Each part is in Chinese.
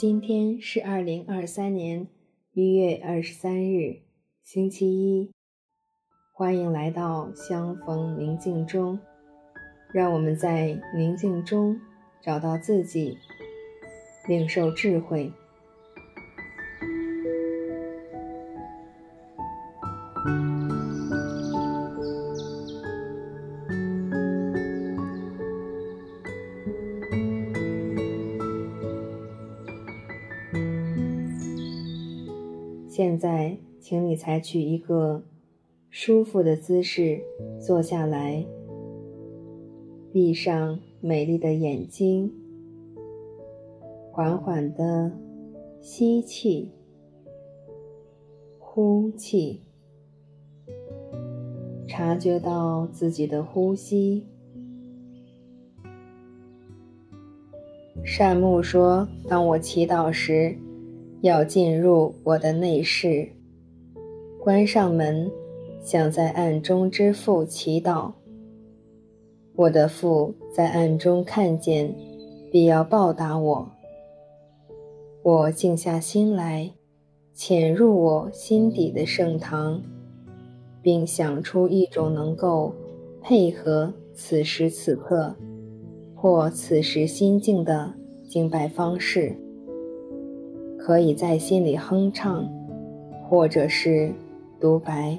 今天是二零二三年一月二十三日，星期一。欢迎来到相逢宁静中，让我们在宁静中找到自己，领受智慧。现在，请你采取一个舒服的姿势坐下来，闭上美丽的眼睛，缓缓地吸气、呼气，察觉到自己的呼吸。善牧说：“当我祈祷时。”要进入我的内室，关上门，想在暗中之父祈祷。我的父在暗中看见，必要报答我。我静下心来，潜入我心底的圣堂，并想出一种能够配合此时此刻或此时心境的敬拜方式。可以在心里哼唱，或者是独白。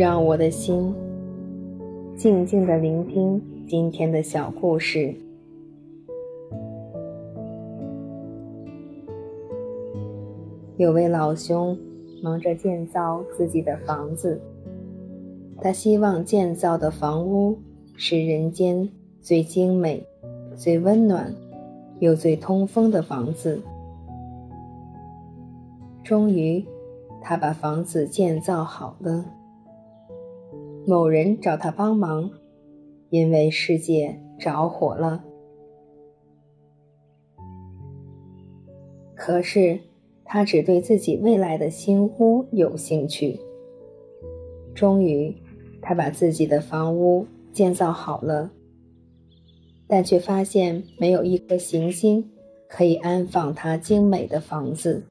让我的心静静地聆听今天的小故事。有位老兄忙着建造自己的房子，他希望建造的房屋是人间最精美、最温暖又最通风的房子。终于，他把房子建造好了。某人找他帮忙，因为世界着火了。可是他只对自己未来的新屋有兴趣。终于，他把自己的房屋建造好了，但却发现没有一颗行星可以安放他精美的房子。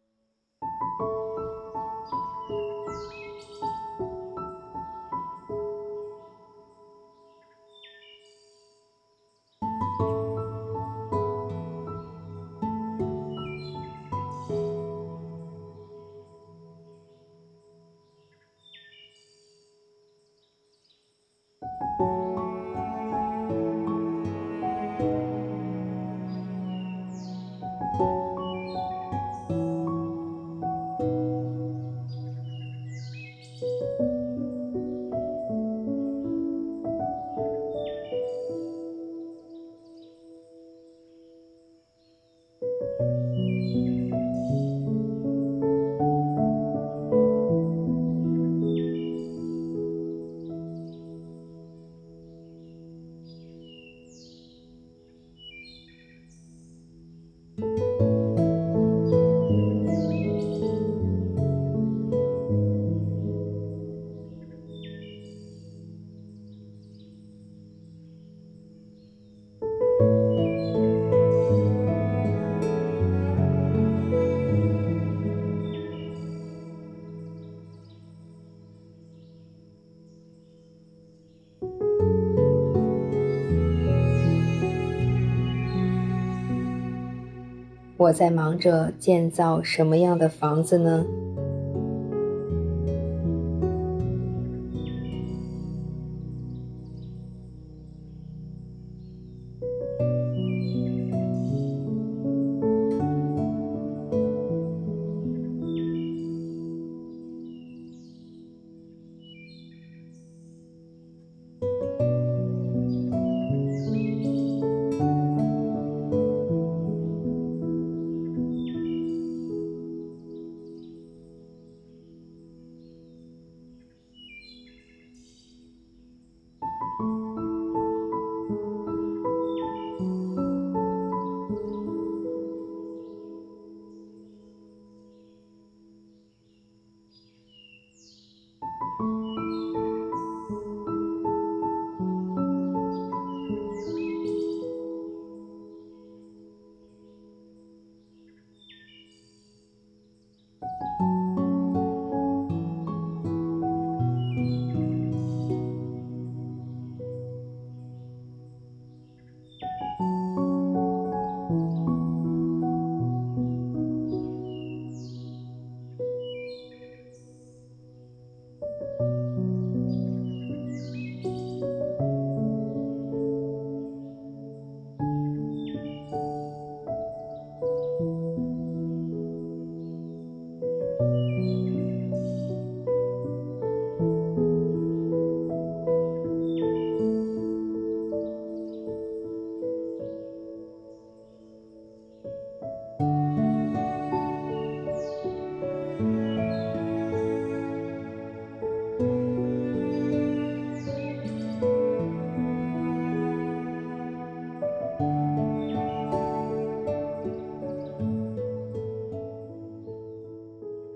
我在忙着建造什么样的房子呢？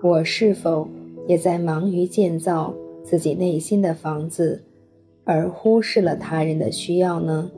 我是否也在忙于建造自己内心的房子，而忽视了他人的需要呢？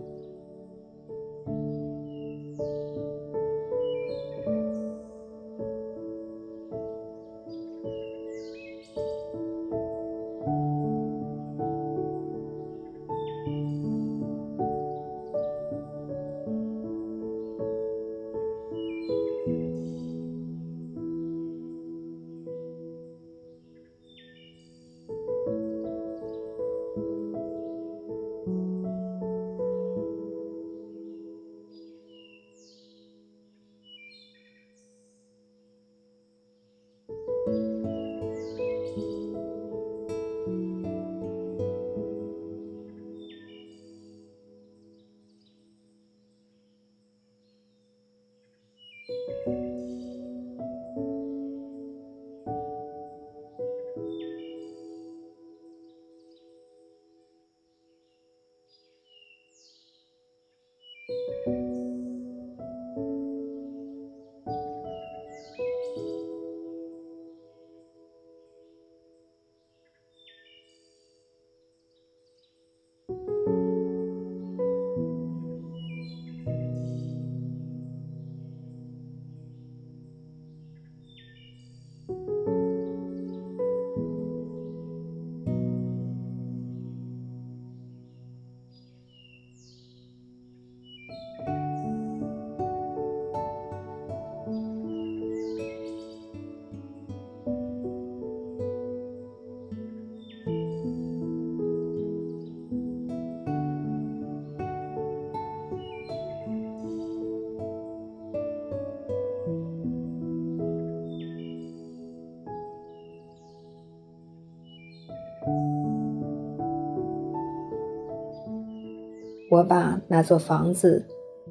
我把那座房子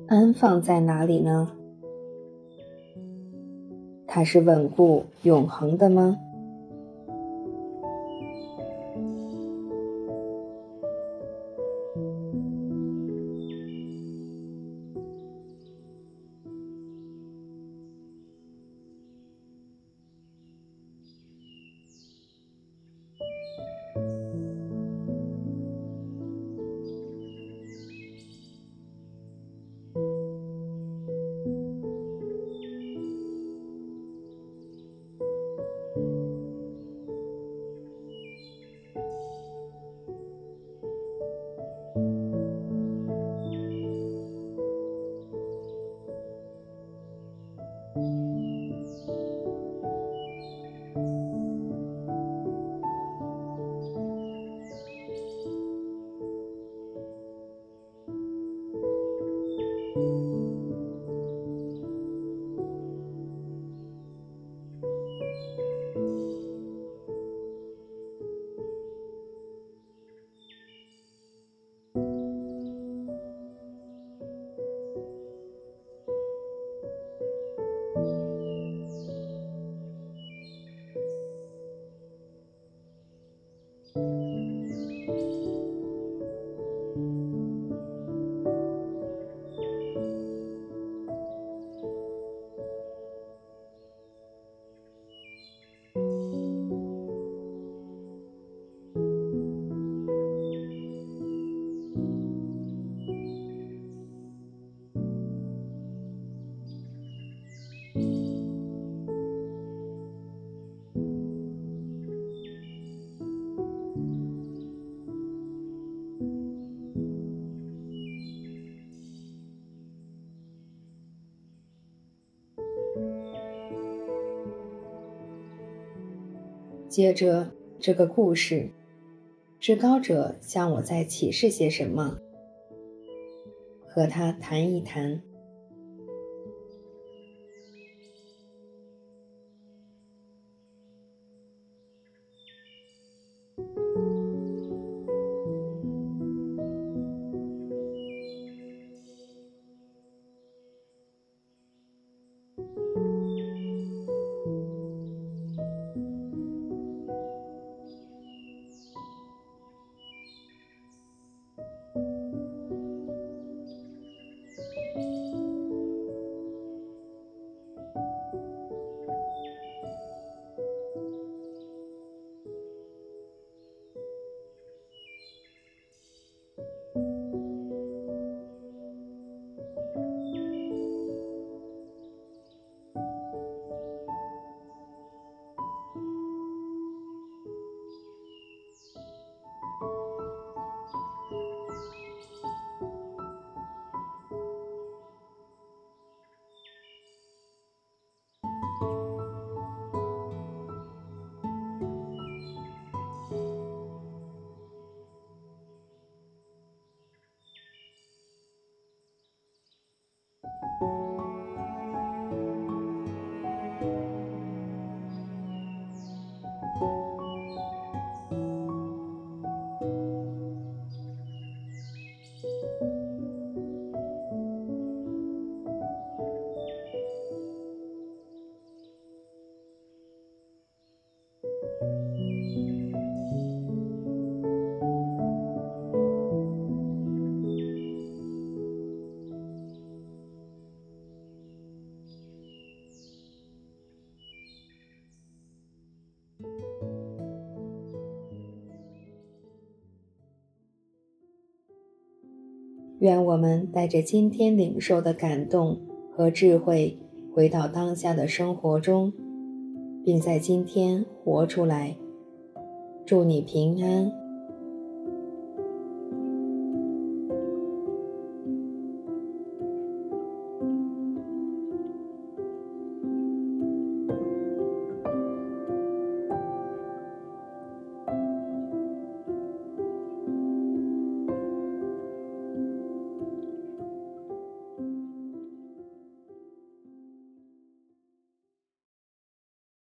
安放在哪里呢？它是稳固永恒的吗？接着这个故事，至高者向我在启示些什么？和他谈一谈。愿我们带着今天领受的感动和智慧，回到当下的生活中，并在今天活出来。祝你平安。